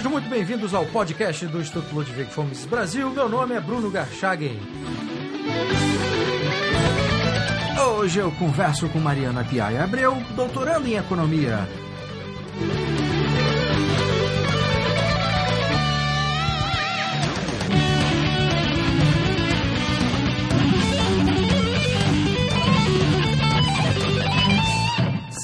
Sejam muito bem-vindos ao podcast do Instituto Ludwig Fomes Brasil. Meu nome é Bruno Garchagen. Hoje eu converso com Mariana Piaia Abreu, doutorando em Economia.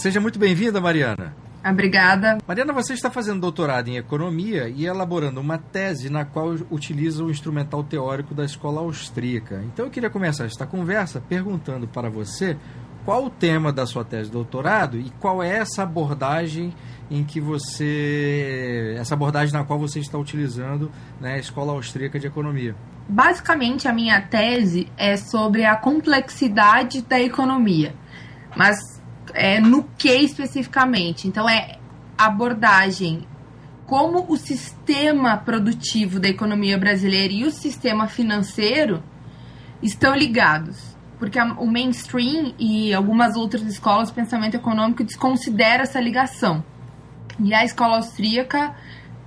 Seja muito bem-vinda, Mariana. Obrigada. Mariana, você está fazendo doutorado em economia e elaborando uma tese na qual utiliza o instrumental teórico da escola austríaca. Então eu queria começar esta conversa perguntando para você qual o tema da sua tese de doutorado e qual é essa abordagem em que você essa abordagem na qual você está utilizando né, a escola austríaca de economia. Basicamente a minha tese é sobre a complexidade da economia, mas é, no que especificamente. Então, é abordagem como o sistema produtivo da economia brasileira e o sistema financeiro estão ligados. Porque a, o mainstream e algumas outras escolas de pensamento econômico desconsideram essa ligação. E a escola austríaca,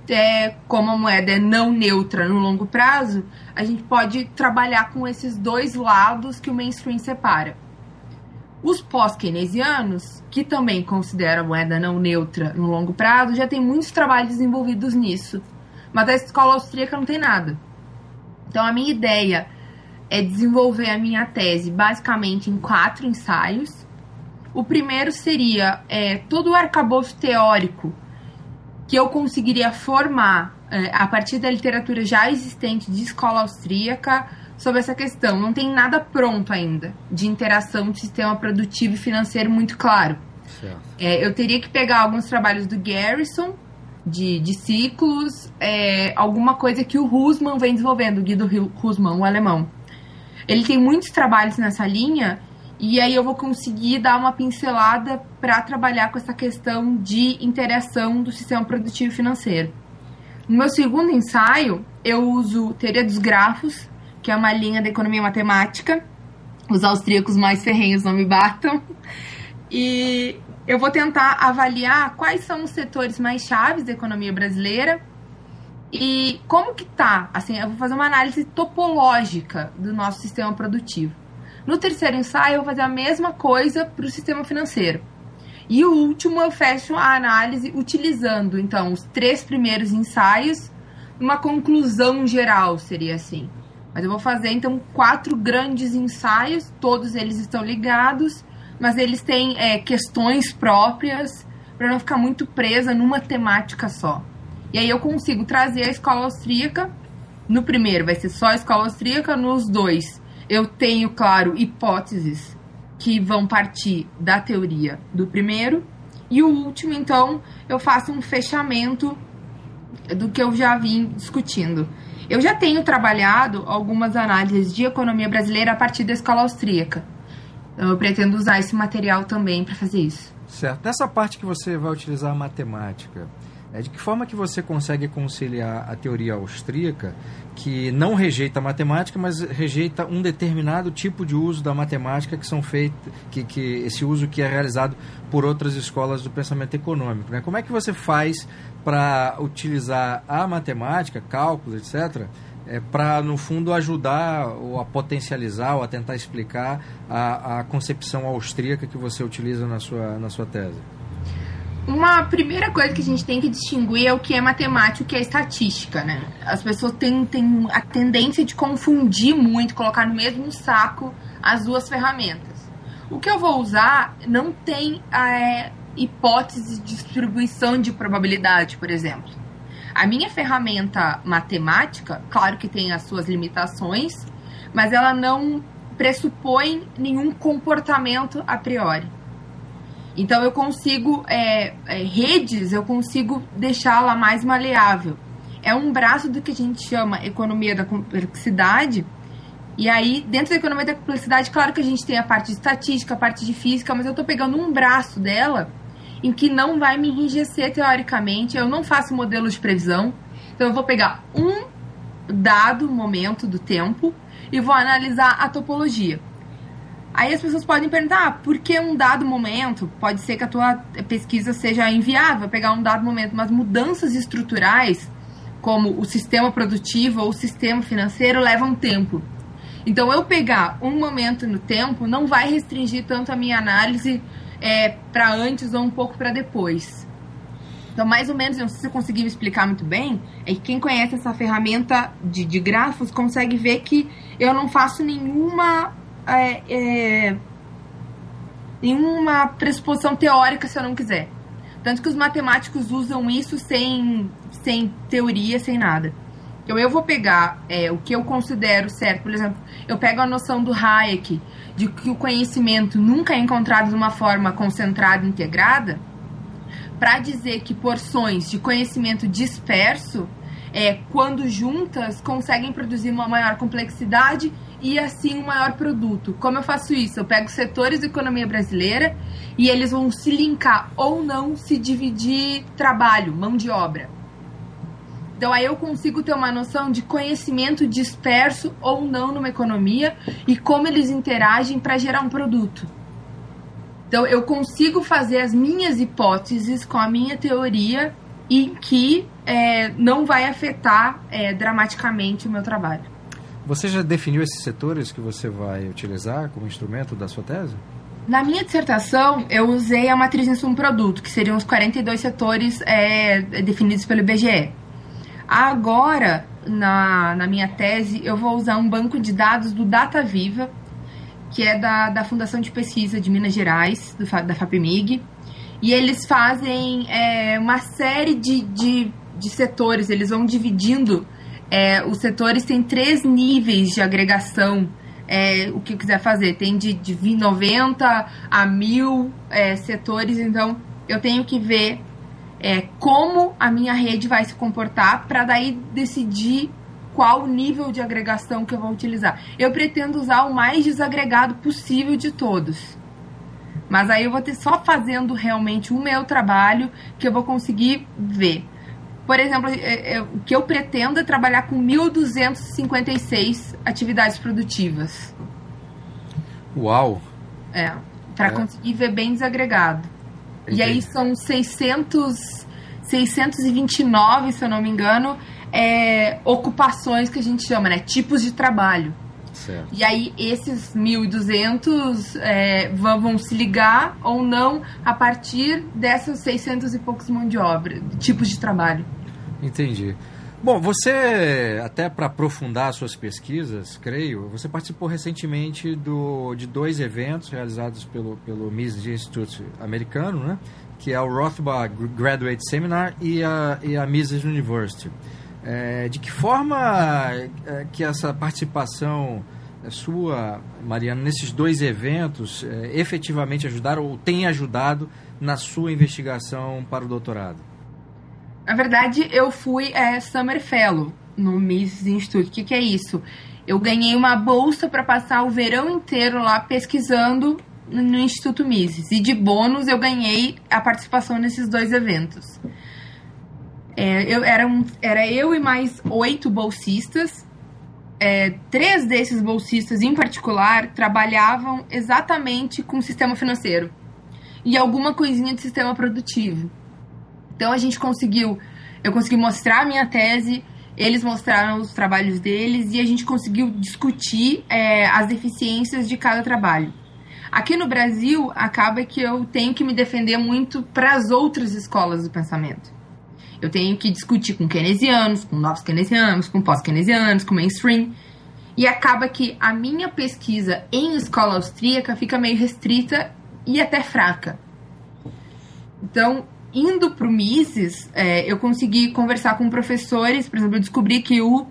é, como a moeda é não neutra no longo prazo, a gente pode trabalhar com esses dois lados que o mainstream separa. Os pós-keynesianos, que também consideram a moeda não neutra no longo prazo, já tem muitos trabalhos desenvolvidos nisso. Mas a escola austríaca não tem nada. Então a minha ideia é desenvolver a minha tese basicamente em quatro ensaios. O primeiro seria é, todo o arcabouço teórico que eu conseguiria formar é, a partir da literatura já existente de escola austríaca sobre essa questão. Não tem nada pronto ainda de interação do sistema produtivo e financeiro muito claro. É, eu teria que pegar alguns trabalhos do Garrison, de, de ciclos, é, alguma coisa que o Husman vem desenvolvendo, o Guido Husman, o alemão. Ele tem muitos trabalhos nessa linha e aí eu vou conseguir dar uma pincelada para trabalhar com essa questão de interação do sistema produtivo e financeiro. No meu segundo ensaio, eu uso teoria dos grafos, que é uma linha da economia matemática. Os austríacos mais ferrenhos não me batam. E eu vou tentar avaliar quais são os setores mais chaves da economia brasileira e como que tá. Assim, eu vou fazer uma análise topológica do nosso sistema produtivo. No terceiro ensaio, eu vou fazer a mesma coisa para o sistema financeiro. E o último, eu fecho a análise utilizando, então, os três primeiros ensaios, uma conclusão geral, seria assim. Mas eu vou fazer então quatro grandes ensaios, todos eles estão ligados, mas eles têm é, questões próprias para não ficar muito presa numa temática só. E aí eu consigo trazer a escola austríaca. No primeiro vai ser só a escola austríaca, nos dois eu tenho, claro, hipóteses que vão partir da teoria do primeiro. E o último, então, eu faço um fechamento do que eu já vim discutindo. Eu já tenho trabalhado algumas análises de economia brasileira a partir da escola austríaca. Então, eu pretendo usar esse material também para fazer isso. Certo. Nessa parte que você vai utilizar a matemática, é de que forma que você consegue conciliar a teoria austríaca, que não rejeita a matemática, mas rejeita um determinado tipo de uso da matemática que são feitos, que, que esse uso que é realizado por outras escolas do pensamento econômico, né? Como é que você faz para utilizar a matemática, cálculos, etc., é, para, no fundo, ajudar ou a potencializar ou a tentar explicar a, a concepção austríaca que você utiliza na sua, na sua tese? Uma primeira coisa que a gente tem que distinguir é o que é matemática e o que é estatística, né? As pessoas têm, têm a tendência de confundir muito, colocar no mesmo saco as duas ferramentas. O que eu vou usar não tem é, hipótese de distribuição de probabilidade, por exemplo. A minha ferramenta matemática, claro que tem as suas limitações, mas ela não pressupõe nenhum comportamento a priori. Então eu consigo é, é, redes, eu consigo deixá-la mais maleável. É um braço do que a gente chama economia da complexidade. E aí, dentro da economia da complexidade, claro que a gente tem a parte de estatística, a parte de física, mas eu estou pegando um braço dela em que não vai me enrijecer teoricamente. Eu não faço modelo de previsão. Então eu vou pegar um dado momento do tempo e vou analisar a topologia. Aí as pessoas podem perguntar, ah, por que um dado momento? Pode ser que a tua pesquisa seja inviável, pegar um dado momento, mas mudanças estruturais como o sistema produtivo ou o sistema financeiro, levam tempo. Então, eu pegar um momento no tempo não vai restringir tanto a minha análise é, para antes ou um pouco para depois. Então, mais ou menos, não sei se eu consegui me explicar muito bem, é que quem conhece essa ferramenta de, de grafos consegue ver que eu não faço nenhuma. É, é, nenhuma pressuposição teórica se eu não quiser. Tanto que os matemáticos usam isso sem, sem teoria, sem nada. Então eu vou pegar é, o que eu considero certo. Por exemplo, eu pego a noção do Hayek de que o conhecimento nunca é encontrado de uma forma concentrada, integrada, para dizer que porções de conhecimento disperso, é, quando juntas, conseguem produzir uma maior complexidade e assim um maior produto. Como eu faço isso? Eu pego setores da economia brasileira e eles vão se linkar ou não se dividir trabalho, mão de obra. Então aí eu consigo ter uma noção de conhecimento disperso ou não numa economia e como eles interagem para gerar um produto. Então eu consigo fazer as minhas hipóteses com a minha teoria e que é, não vai afetar é, dramaticamente o meu trabalho. Você já definiu esses setores que você vai utilizar como instrumento da sua tese? Na minha dissertação, eu usei a matriz insumo-produto, que seriam os 42 setores é, definidos pelo IBGE. Agora, na, na minha tese, eu vou usar um banco de dados do Data Viva, que é da, da Fundação de Pesquisa de Minas Gerais, do, da FAPEMIG. E eles fazem é, uma série de, de, de setores, eles vão dividindo. É, os setores têm três níveis de agregação é, o que quiser fazer. Tem de, de 90 a 1000 é, setores, então eu tenho que ver é, como a minha rede vai se comportar para daí decidir qual nível de agregação que eu vou utilizar. Eu pretendo usar o mais desagregado possível de todos. Mas aí eu vou ter só fazendo realmente o meu trabalho que eu vou conseguir ver. Por exemplo, é, é, o que eu pretendo é trabalhar com 1.256 atividades produtivas. Uau! É, para é. conseguir ver bem desagregado. Entendi. E aí são 600, 629, se eu não me engano, é, ocupações que a gente chama, né? Tipos de trabalho. Certo. E aí esses 1.200 é, vão, vão, se ligar ou não a partir dessas 600 e poucos mão de obra, tipos de trabalho. Entendi. Bom, você, até para aprofundar suas pesquisas, creio, você participou recentemente do, de dois eventos realizados pelo, pelo Mises Institute americano, né? que é o Rothbard Graduate Seminar e a, e a Mises University. É, de que forma é, que essa participação sua, Mariana, nesses dois eventos é, efetivamente ajudaram ou tem ajudado na sua investigação para o doutorado? Na verdade, eu fui é, Summer Fellow no Mises Institute. O que, que é isso? Eu ganhei uma bolsa para passar o verão inteiro lá pesquisando no Instituto Mises. E de bônus eu ganhei a participação nesses dois eventos. É, eu, era, um, era eu e mais oito bolsistas. É, três desses bolsistas em particular trabalhavam exatamente com o sistema financeiro e alguma coisinha de sistema produtivo. Então a gente conseguiu, eu consegui mostrar a minha tese, eles mostraram os trabalhos deles e a gente conseguiu discutir é, as deficiências de cada trabalho. Aqui no Brasil, acaba que eu tenho que me defender muito para as outras escolas do pensamento. Eu tenho que discutir com keynesianos, com novos keynesianos, com pós-keynesianos, com mainstream. E acaba que a minha pesquisa em escola austríaca fica meio restrita e até fraca. Então, indo para o Mises, é, eu consegui conversar com professores, por exemplo, eu descobri que o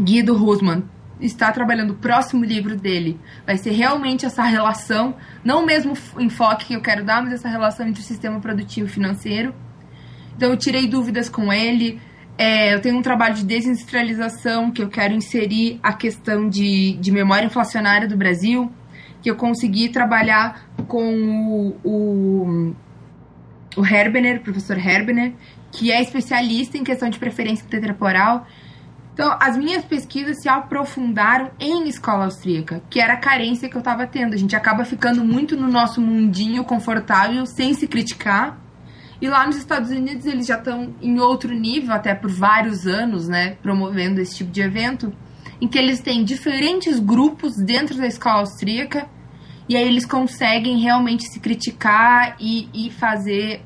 Guido Rosman está trabalhando o próximo livro dele. Vai ser realmente essa relação, não o mesmo enfoque que eu quero dar, mas essa relação entre o sistema produtivo e financeiro. Então eu tirei dúvidas com ele. É, eu tenho um trabalho de desindustrialização que eu quero inserir a questão de, de memória inflacionária do Brasil, que eu consegui trabalhar com o, o o Herbener, professor Herbener, que é especialista em questão de preferência temporal. Então, as minhas pesquisas se aprofundaram em escola austríaca, que era a carência que eu estava tendo. A gente acaba ficando muito no nosso mundinho confortável, sem se criticar, E lá nos Estados Unidos eles já estão em outro nível, até por vários anos, né, promovendo esse tipo de evento, em que eles têm diferentes grupos dentro da escola austríaca e aí eles conseguem realmente se criticar e, e fazer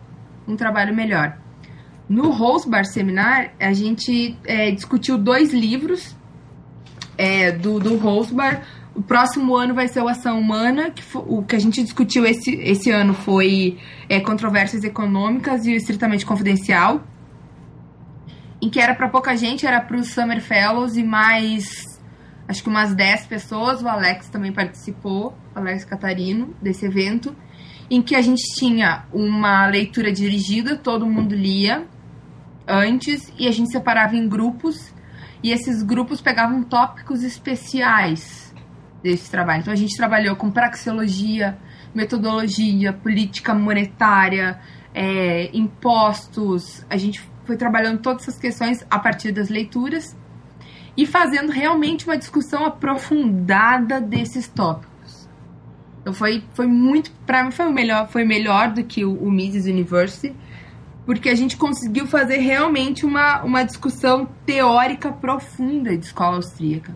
um trabalho melhor. No Rose Bar Seminar, a gente é, discutiu dois livros é, do, do Rose Bar. O próximo ano vai ser o Ação Humana, que foi, o que a gente discutiu esse, esse ano foi é, Controvérsias Econômicas e o Estritamente Confidencial, em que era para pouca gente, era para os Summer Fellows e mais, acho que umas 10 pessoas. O Alex também participou, Alex Catarino, desse evento, em que a gente tinha uma leitura dirigida, todo mundo lia antes, e a gente separava em grupos, e esses grupos pegavam tópicos especiais desse trabalho. Então a gente trabalhou com praxeologia, metodologia, política monetária, é, impostos. A gente foi trabalhando todas essas questões a partir das leituras e fazendo realmente uma discussão aprofundada desses tópicos. Então foi, foi muito, para mim foi melhor, foi melhor do que o, o Mises University, porque a gente conseguiu fazer realmente uma, uma discussão teórica profunda de escola austríaca.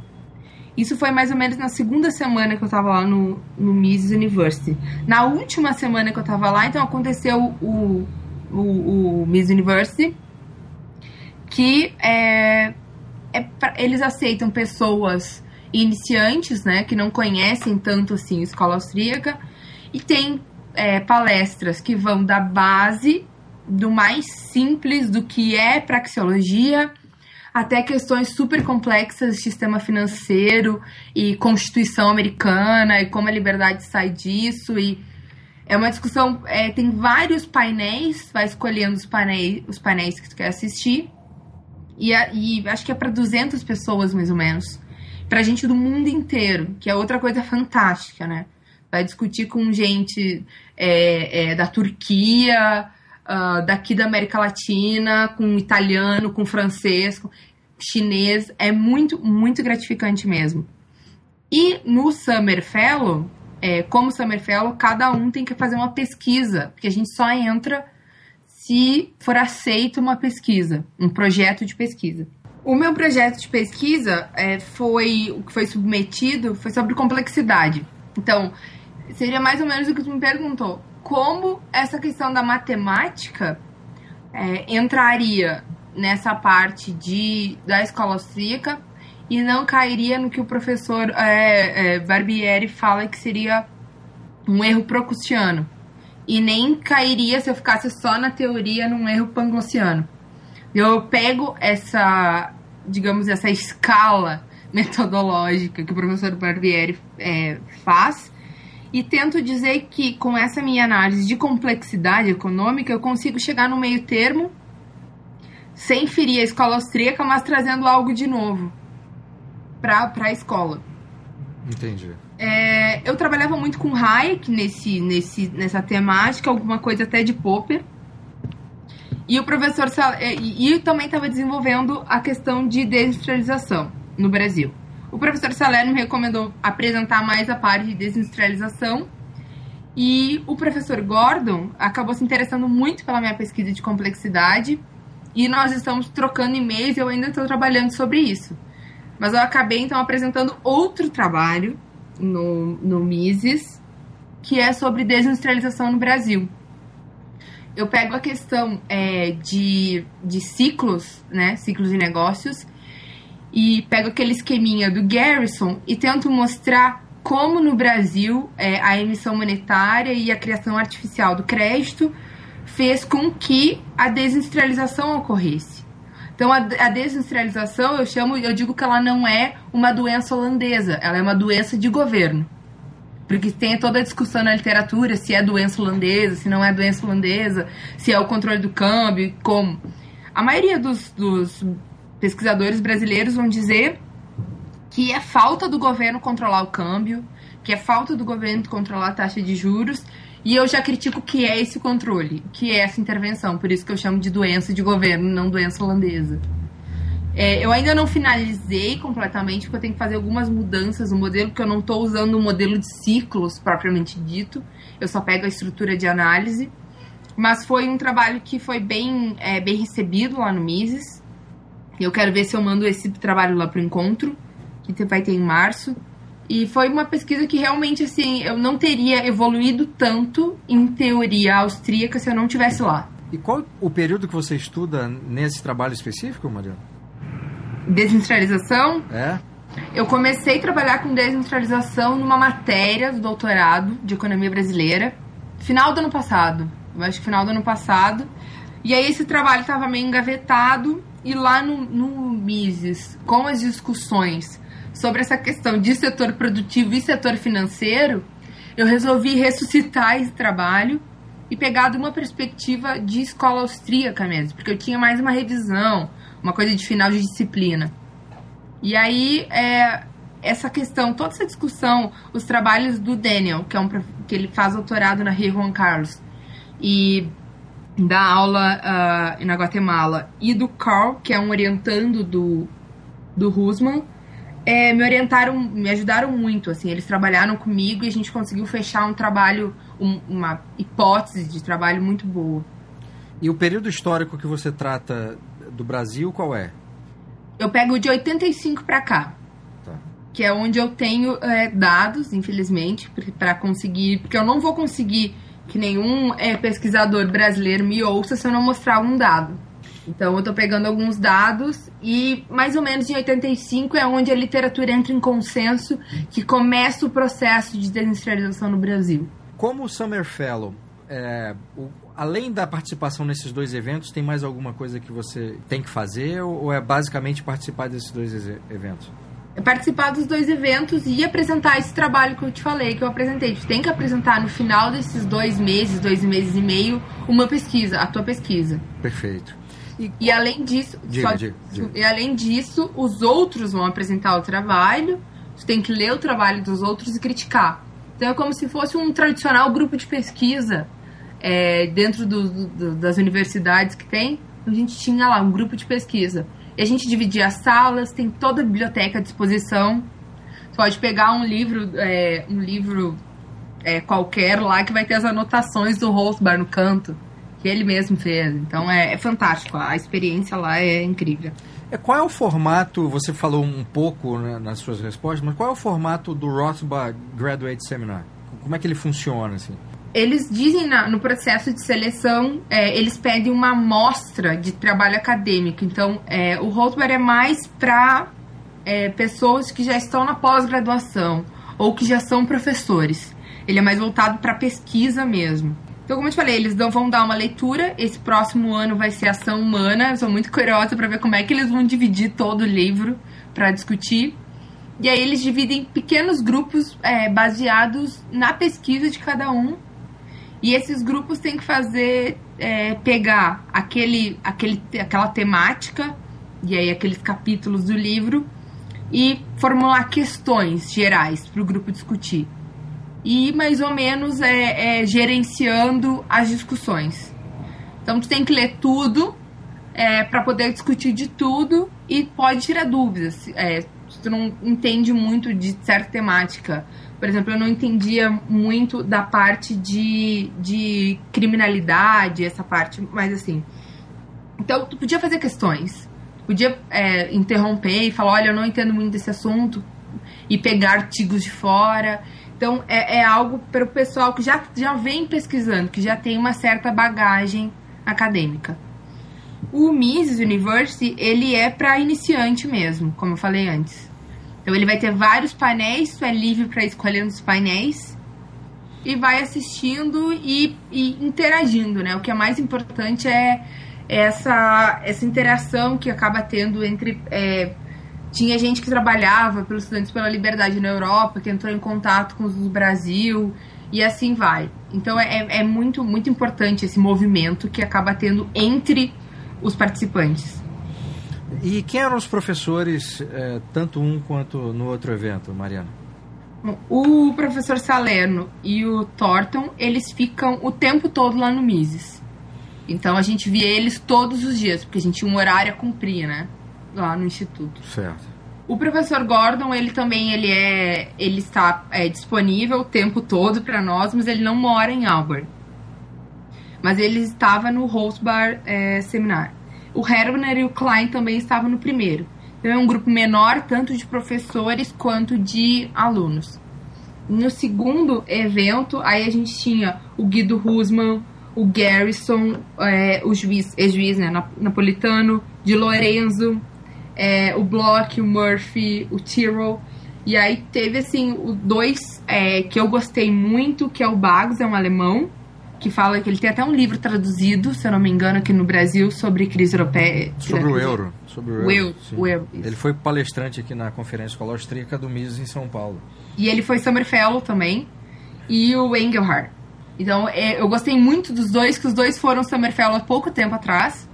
Isso foi mais ou menos na segunda semana que eu tava lá no, no Mises University. Na última semana que eu tava lá, então aconteceu o, o, o Miss University, que é, é pra, eles aceitam pessoas iniciantes, né, que não conhecem tanto assim escola austríaca, e tem é, palestras que vão da base, do mais simples do que é praxeologia, até questões super complexas de sistema financeiro e constituição americana e como a liberdade sai disso e é uma discussão é, tem vários painéis vai escolhendo os painéis os painéis que tu quer assistir e, e acho que é para 200 pessoas mais ou menos para gente do mundo inteiro que é outra coisa fantástica né vai discutir com gente é, é, da Turquia uh, daqui da América Latina, com italiano, com francês, com chinês. É muito, muito gratificante mesmo. E no Summer Fellow, é, como Summer Fellow, cada um tem que fazer uma pesquisa, porque a gente só entra se for aceito uma pesquisa, um projeto de pesquisa. O meu projeto de pesquisa é, foi o que foi submetido foi sobre complexidade. Então, seria mais ou menos o que tu me perguntou como essa questão da matemática é, entraria nessa parte de, da escola austríaca e não cairia no que o professor é, é, Barbieri fala que seria um erro procrustiano. E nem cairia se eu ficasse só na teoria num erro panglossiano. Eu pego essa, digamos, essa escala metodológica que o professor Barbieri é, faz e tento dizer que com essa minha análise de complexidade econômica eu consigo chegar no meio termo sem ferir a escola austríaca, mas trazendo algo de novo para a escola. Entendi. É, eu trabalhava muito com Hayek nesse, nesse, nessa temática, alguma coisa até de Popper. E o professor e, e também estava desenvolvendo a questão de desindustrialização no Brasil. O professor Salerno me recomendou apresentar mais a parte de desindustrialização e o professor Gordon acabou se interessando muito pela minha pesquisa de complexidade e nós estamos trocando e-mails eu ainda estou trabalhando sobre isso. Mas eu acabei então apresentando outro trabalho no, no Mises, que é sobre desindustrialização no Brasil. Eu pego a questão é, de, de ciclos, né, ciclos de negócios, e pego aquele esqueminha do Garrison e tento mostrar como no Brasil é, a emissão monetária e a criação artificial do crédito fez com que a desindustrialização ocorresse. Então a, a desindustrialização eu chamo, eu digo que ela não é uma doença holandesa, ela é uma doença de governo. Porque tem toda a discussão na literatura se é doença holandesa, se não é doença holandesa, se é o controle do câmbio, como. A maioria dos, dos pesquisadores brasileiros vão dizer que é falta do governo controlar o câmbio, que é falta do governo controlar a taxa de juros, e eu já critico que é esse controle, que é essa intervenção, por isso que eu chamo de doença de governo, não doença holandesa. É, eu ainda não finalizei completamente, porque eu tenho que fazer algumas mudanças no modelo, porque eu não estou usando o um modelo de ciclos propriamente dito, eu só pego a estrutura de análise. Mas foi um trabalho que foi bem, é, bem recebido lá no Mises. Eu quero ver se eu mando esse trabalho lá pro encontro, que vai ter em março. E foi uma pesquisa que realmente, assim, eu não teria evoluído tanto em teoria austríaca se eu não tivesse lá. E qual o período que você estuda nesse trabalho específico, Mariana? Desindustrialização? É. Eu comecei a trabalhar com desindustrialização numa matéria do doutorado de economia brasileira, final do ano passado. Eu acho que final do ano passado. E aí esse trabalho estava meio engavetado e lá no, no Mises, com as discussões sobre essa questão de setor produtivo e setor financeiro, eu resolvi ressuscitar esse trabalho e pegar de uma perspectiva de escola austríaca mesmo, porque eu tinha mais uma revisão, uma coisa de final de disciplina. E aí, é, essa questão, toda essa discussão, os trabalhos do Daniel, que, é um, que ele faz doutorado na Rio Juan Carlos, e dá aula uh, na Guatemala, e do Carl, que é um orientando do, do Husman, é, me orientaram, me ajudaram muito, assim, eles trabalharam comigo e a gente conseguiu fechar um trabalho, um, uma hipótese de trabalho muito boa. E o período histórico que você trata do Brasil, qual é? Eu pego de 85 para cá. Tá. Que é onde eu tenho é, dados, infelizmente, para conseguir. Porque eu não vou conseguir que nenhum é, pesquisador brasileiro me ouça se eu não mostrar um dado. Então eu tô pegando alguns dados e mais ou menos em 85 é onde a literatura entra em consenso que começa o processo de desindustrialização no Brasil. Como Summer Fellow, é, o, além da participação nesses dois eventos, tem mais alguma coisa que você tem que fazer ou é basicamente participar desses dois eventos? É participar dos dois eventos e apresentar esse trabalho que eu te falei, que eu apresentei. Tu tem que apresentar no final desses dois meses, dois meses e meio, uma pesquisa, a tua pesquisa. Perfeito. E, e além disso, diga, só, diga, diga. e além disso, os outros vão apresentar o trabalho. Tu tem que ler o trabalho dos outros e criticar. Então é como se fosse um tradicional grupo de pesquisa é, dentro do, do, das universidades que tem, a gente tinha lá um grupo de pesquisa. E a gente dividia as salas, tem toda a biblioteca à disposição. Você pode pegar um livro, é, um livro é, qualquer lá que vai ter as anotações do Rothbard no canto, que ele mesmo fez. Então é, é fantástico, a experiência lá é incrível. É, qual é o formato, você falou um pouco né, nas suas respostas, mas qual é o formato do Rothbard Graduate Seminar? Como é que ele funciona, assim? eles dizem na, no processo de seleção, é, eles pedem uma amostra de trabalho acadêmico. Então, é, o Rothbard é mais para é, pessoas que já estão na pós-graduação ou que já são professores. Ele é mais voltado para pesquisa mesmo. Então, como eu te falei, eles vão dar uma leitura. Esse próximo ano vai ser ação humana. Eu sou muito curiosa para ver como é que eles vão dividir todo o livro para discutir. E aí eles dividem pequenos grupos é, baseados na pesquisa de cada um e esses grupos têm que fazer, é, pegar aquele, aquele, aquela temática, e aí aqueles capítulos do livro, e formular questões gerais para o grupo discutir. E mais ou menos é, é, gerenciando as discussões. Então tu tem que ler tudo é, para poder discutir de tudo e pode tirar dúvidas. É, se tu não entende muito de certa temática por exemplo, eu não entendia muito da parte de, de criminalidade, essa parte, mas assim. Então, tu podia fazer questões. Podia é, interromper e falar: olha, eu não entendo muito desse assunto, e pegar artigos de fora. Então, é, é algo para o pessoal que já, já vem pesquisando, que já tem uma certa bagagem acadêmica. O Mises University, ele é para iniciante mesmo, como eu falei antes. Então ele vai ter vários painéis, tu é livre para escolher os painéis e vai assistindo e, e, interagindo, né? O que é mais importante é essa, essa interação que acaba tendo entre. É, tinha gente que trabalhava pelos Estudantes pela Liberdade na Europa, que entrou em contato com os do Brasil, e assim vai. Então é, é muito, muito importante esse movimento que acaba tendo entre os participantes. E quem eram os professores, é, tanto um quanto no outro evento, Mariana? O professor Salerno e o Thornton, eles ficam o tempo todo lá no Mises. Então a gente via eles todos os dias, porque a gente tinha um horário a cumprir, né? Lá no instituto. Certo. O professor Gordon, ele também ele é, ele está é, disponível o tempo todo para nós, mas ele não mora em Albert. mas ele estava no Holzbar é, Seminar. O Herbner e o Klein também estavam no primeiro. Então é um grupo menor, tanto de professores quanto de alunos. No segundo evento, aí a gente tinha o Guido Husman, o Garrison, é, o juiz, ex-juiz né, napolitano, de Lorenzo, é, o Bloch, o Murphy, o Tyrrell. E aí teve, assim, dois é, que eu gostei muito, que é o Bagos, é um alemão, que fala que ele tem até um livro traduzido, se eu não me engano, aqui no Brasil, sobre crise europeia. Sobre o euro. Sobre o, o euro. O euro ele foi palestrante aqui na Conferência Escolar Austríaca do Mises em São Paulo. E ele foi Summer Fellow também. E o Engelhardt. Então, é, eu gostei muito dos dois, que os dois foram Summer Fellow há pouco tempo atrás.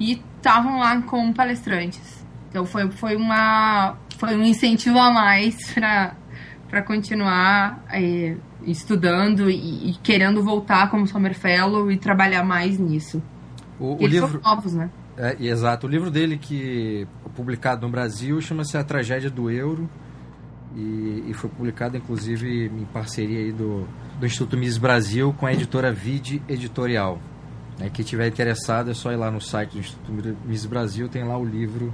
E estavam lá como palestrantes. Então, foi, foi, uma, foi um incentivo a mais para continuar é, estudando e, e, querendo voltar como Summer Fellow e trabalhar mais nisso. O, o livro... são novos, né? É, exato. O livro dele, que publicado no Brasil, chama-se A Tragédia do Euro e, e, foi publicado, inclusive, em parceria aí do, do Instituto Mises Brasil com a editora Vide Editorial. É, quem tiver interessado é só ir lá no site do Instituto Mises Brasil, tem lá o livro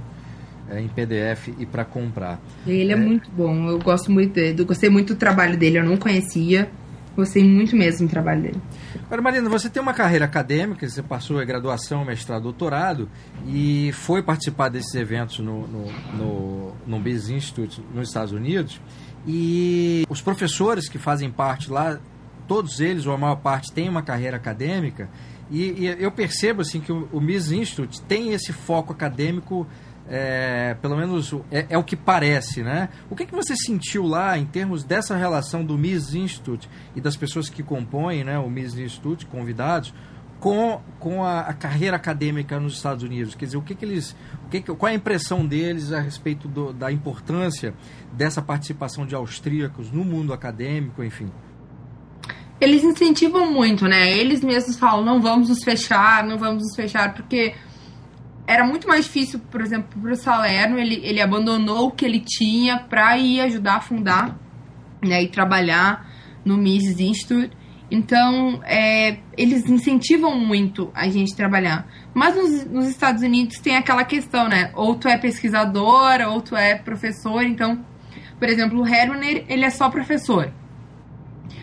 é, em PDF e para comprar. Ele é, é, muito bom, eu gosto muito dele, eu gostei muito do trabalho dele, eu não conhecia, gostei muito mesmo do trabalho dele. Agora, Marina, você tem uma carreira acadêmica, você passou a graduação, mestrado, doutorado e foi participar desses eventos no, no, no, no Institute nos Estados Unidos. E os professores que fazem parte lá, todos eles, ou a maior parte, têm uma carreira acadêmica. E, e eu percebo assim que o, o Mises Institute tem esse foco acadêmico é, pelo menos é, é, o que parece, né? O que, que você sentiu lá em termos dessa relação do Mises Institute e das pessoas que compõem né, o Mises Institute, convidados, com, com a, a, carreira acadêmica nos Estados Unidos? Quer dizer, o que, que eles, o que, qual é a impressão deles a respeito do, da importância dessa participação de austríacos no mundo acadêmico, enfim? Eles incentivam muito, né? Eles mesmos falam, não vamos nos fechar, não vamos nos fechar, porque era muito mais difícil, por exemplo, para o Salerno, ele, ele abandonou o que ele tinha para ir ajudar a fundar né, e trabalhar no Mises Institute. Então, é, eles incentivam muito a gente trabalhar. Mas nos, nos, Estados Unidos tem aquela questão, né? Ou tu é pesquisador, ou tu é professor. Então, por exemplo, o Herman, ele é só professor.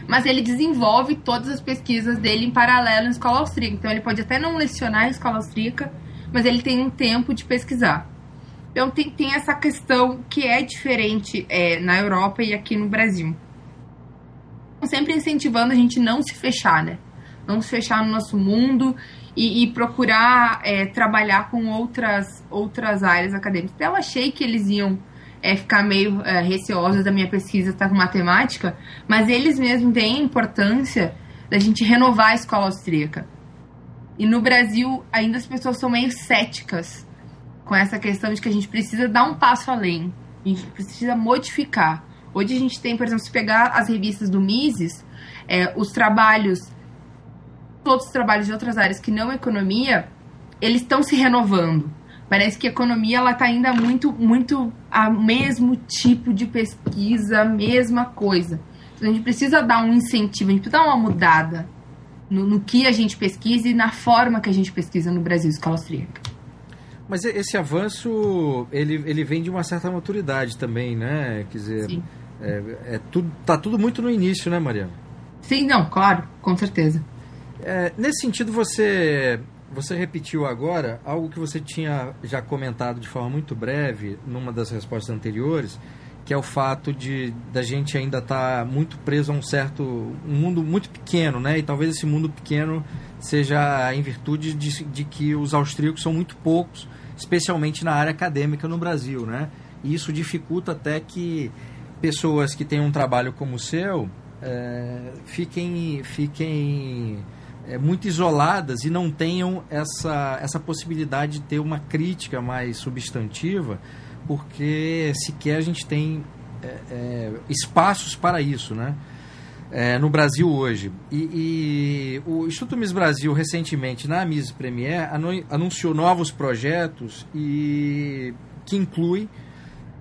Mas ele desenvolve todas as pesquisas dele em paralelo na escola austríaca. Então, ele pode até não lecionar na escola austríaca, mas ele tem um tempo de pesquisar. Então tem, tem essa questão que é diferente é, na Europa e aqui no Brasil. Sempre incentivando a gente não se fechar, né? Não se fechar no nosso mundo e, e procurar é, trabalhar com outras, outras áreas acadêmicas. Até eu achei que eles iam é, ficar meio é, receosos da minha pesquisa estar com matemática, mas eles mesmos têm importância da gente renovar a escola austríaca. E no Brasil, ainda as pessoas são meio céticas com essa questão de que a gente precisa dar um passo além. A gente precisa modificar. Hoje a gente tem, por exemplo, se pegar as revistas do Mises, é, os trabalhos, todos os trabalhos de outras áreas que não economia, eles estão se renovando. Parece que a economia ela está ainda muito, muito a mesmo tipo de pesquisa, a mesma coisa. Então a gente precisa dar um incentivo, a gente precisa dar uma mudada no, no, que a gente pesquisa e na forma que a gente pesquisa no Brasil, escola austríaca. Mas esse avanço, ele, ele vem de uma certa maturidade também, né? Quer dizer, Sim. é, é tudo, tá tudo muito no início, né, Mariana? Sim, não, claro, com certeza. É, nesse sentido, você, você repetiu agora algo que você tinha já comentado de forma muito breve numa das respostas anteriores, que é o fato de da gente ainda estar tá muito preso a um certo um mundo muito pequeno, né? E talvez esse mundo pequeno seja em virtude de, de que os austríacos são muito poucos, especialmente na área acadêmica no Brasil, né? E isso dificulta até que pessoas que têm um trabalho como o seu é, fiquem fiquem é, muito isoladas e não tenham essa essa possibilidade de ter uma crítica mais substantiva porque sequer a gente tem é, é, espaços para isso, né? É, no Brasil hoje. E, e, o Instituto Miss Brasil, recentemente, na Miss Premier, anunciou novos projetos e que inclui,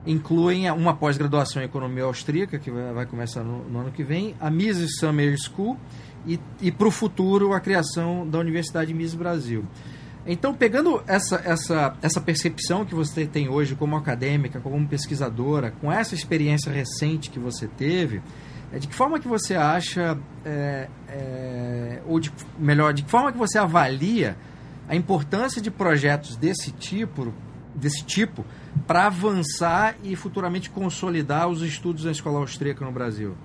incluem uma pós-graduação em Economia Austríaca, que vai, começar no, no, ano que vem, a Miss Summer School e, e para o futuro a criação da Universidade Miss Brasil. Então, pegando essa, essa, essa percepção que você tem hoje como acadêmica, como pesquisadora, com essa experiência recente que você teve, é, de que forma que você acha, é, é, ou de, melhor, de que forma que você avalia a importância de projetos desse tipo, desse tipo para avançar e futuramente consolidar os estudos da escola austríaca no Brasil?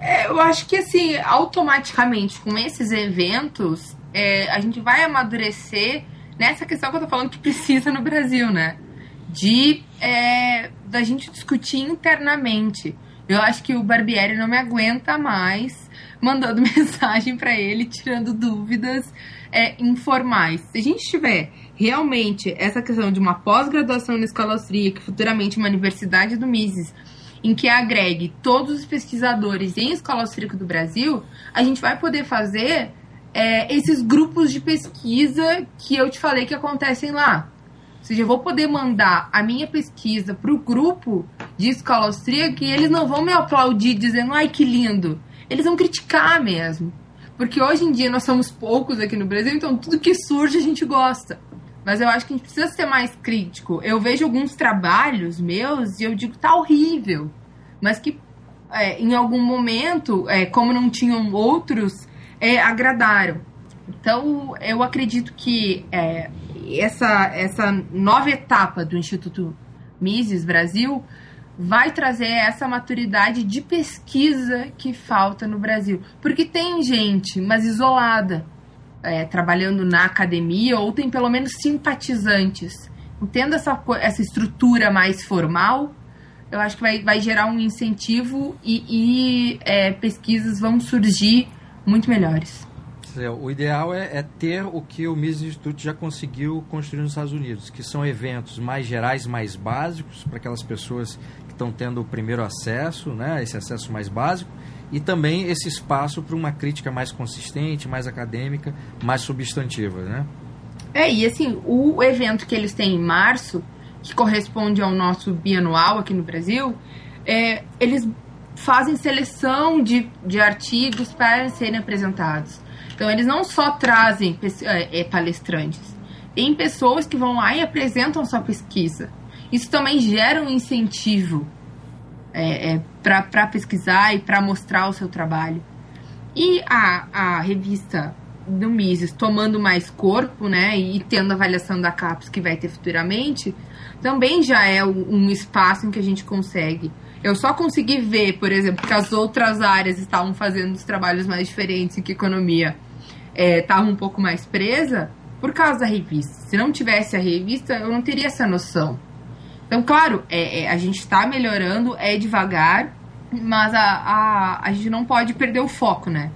É, eu acho que assim, automaticamente com esses eventos, é, a gente vai amadurecer nessa questão que eu tô falando que precisa no Brasil, né? De é, da gente discutir internamente. Eu acho que o Barbieri não me aguenta mais mandando mensagem para ele, tirando dúvidas é, informais. Se a gente tiver realmente essa questão de uma pós-graduação na escola austríaca, futuramente uma universidade do Mises, em que agregue todos os pesquisadores em escola austríaca do Brasil, a gente vai poder fazer é, esses grupos de pesquisa que eu te falei que acontecem lá. Ou seja, eu vou poder mandar a minha pesquisa para o grupo de escola austríaca e eles não vão me aplaudir dizendo, ai que lindo. Eles vão criticar mesmo. Porque hoje em dia nós somos poucos aqui no Brasil, então tudo que surge a gente gosta. Mas eu acho que a gente precisa ser mais crítico. Eu vejo alguns trabalhos meus e eu digo, tá horrível. Mas que é, em algum momento, é, como não tinham outros, é, agradaram. Então, eu acredito que é, essa, essa nova etapa do Instituto Mises Brasil vai trazer essa maturidade de pesquisa que falta no Brasil. Porque tem gente, mas isolada, é, trabalhando na academia, ou tem pelo menos simpatizantes. Tendo essa, essa estrutura mais formal, eu acho que vai, vai gerar um incentivo e, e é, pesquisas vão surgir muito melhores. O ideal é, é, ter o que o Mises Institute já conseguiu construir nos Estados Unidos, que são eventos mais gerais, mais básicos, para aquelas pessoas que estão tendo o primeiro acesso, né, esse acesso mais básico, e também esse espaço para uma crítica mais consistente, mais acadêmica, mais substantiva. Né? É, e assim, o evento que eles têm em março, que corresponde ao nosso bianual aqui no Brasil, é, eles fazem seleção de, de artigos para serem apresentados. Então, eles não só trazem é, é, palestrantes, tem pessoas que vão lá e apresentam sua pesquisa. Isso também gera um incentivo é, é, para pesquisar e para mostrar o seu trabalho. E a, a revista do Mises tomando mais corpo, né, e tendo a avaliação da CAPES que vai ter futuramente, também já é um espaço em que a gente consegue eu só consegui ver, por exemplo, que as outras áreas estavam fazendo os trabalhos mais diferentes e que a economia estava é, um pouco mais presa por causa da revista. Se não tivesse a revista, eu não teria essa noção. Então, claro, é, é a gente está melhorando, é devagar, mas a, a, a gente não pode perder o foco, né?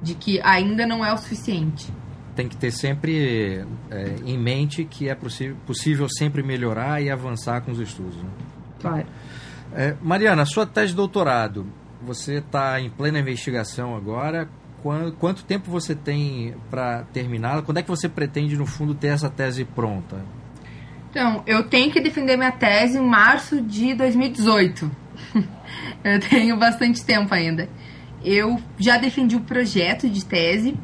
De que ainda não é o suficiente. Tem que ter sempre é, em mente que é possível sempre melhorar e avançar com os estudos. Né? Claro. É, Mariana, sua tese de doutorado, você está em plena investigação agora. Quanto, quanto tempo você tem para terminá-la? Quando é que você pretende, no fundo, ter essa tese pronta? Então, eu tenho que defender minha tese em março de 2018. eu tenho bastante tempo ainda. Eu já defendi o projeto de tese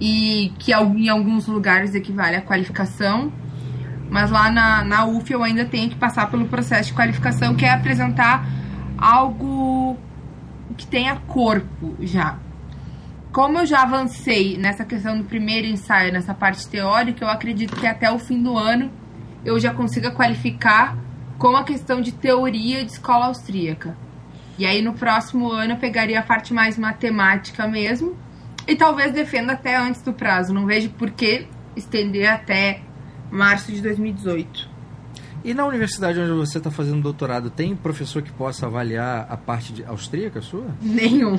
e que em alguns lugares equivale à qualificação mas lá na, na UF eu ainda tenho que passar pelo processo de qualificação, que é apresentar algo que tenha corpo já. Como eu já avancei nessa questão do primeiro ensaio, nessa parte teórica, eu acredito que até o fim do ano eu já consiga qualificar com a questão de teoria de escola austríaca. E aí no próximo ano eu pegaria a parte mais matemática mesmo e talvez defenda até antes do prazo. Não vejo por que estender até março de 2018. E na universidade onde você está fazendo doutorado, tem professor que possa avaliar a parte de austríaca sua? Nenhum.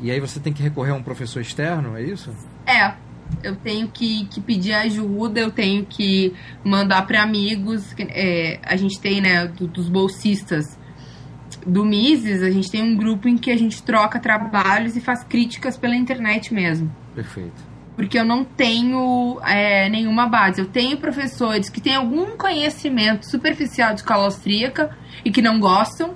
E aí você tem que recorrer a um professor externo, é isso? É. Eu tenho que, que pedir ajuda, eu tenho que mandar para amigos. É, a gente tem, né, do, dos bolsistas do Mises, a gente tem um grupo em que a gente troca trabalhos e faz críticas pela internet mesmo. Perfeito porque eu não tenho é, nenhuma base. Eu tenho professores que têm algum conhecimento superficial de escola austríaca e que não gostam,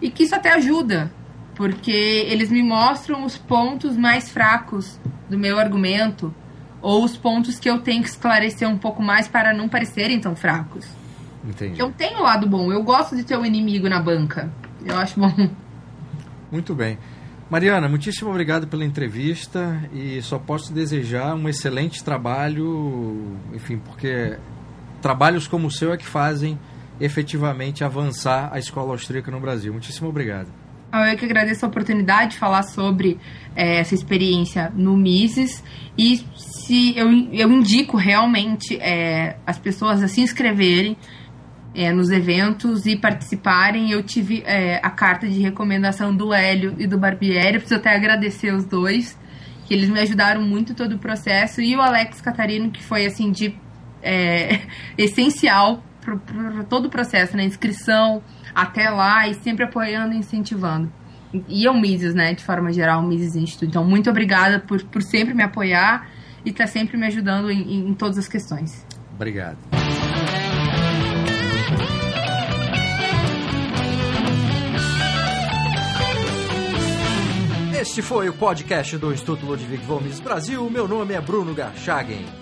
e que isso até ajuda, porque eles me mostram os pontos mais fracos do meu argumento ou os pontos que eu tenho que esclarecer um pouco mais para não parecerem tão fracos. Entendi. Eu tenho o lado bom, eu gosto de ter um inimigo na banca. Eu acho bom. Muito bem. Mariana, muitíssimo obrigado pela entrevista e só posso desejar um excelente trabalho, enfim, porque trabalhos como o seu é que fazem efetivamente avançar a escola austríaca no Brasil. Muitíssimo obrigado. Ah, eu que agradeço a oportunidade de falar sobre é, essa experiência no Mises e se eu, eu indico realmente é, as pessoas a se inscreverem é, nos eventos e participarem. Eu tive é, a carta de recomendação do Hélio e do Barbieri, preciso até agradecer os dois, que eles me ajudaram muito todo o processo, e o Alex Catarino, que foi assim de é, essencial para todo o processo, na né? inscrição até lá e sempre apoiando e incentivando. E o Mises, né, de forma geral, o Mises Instituto. Então, muito obrigada por, por sempre me apoiar e estar tá sempre me ajudando em, em todas as questões. Obrigado. Este foi o podcast do Instituto Ludwig von Mises Brasil. Meu nome é Bruno Garchagen.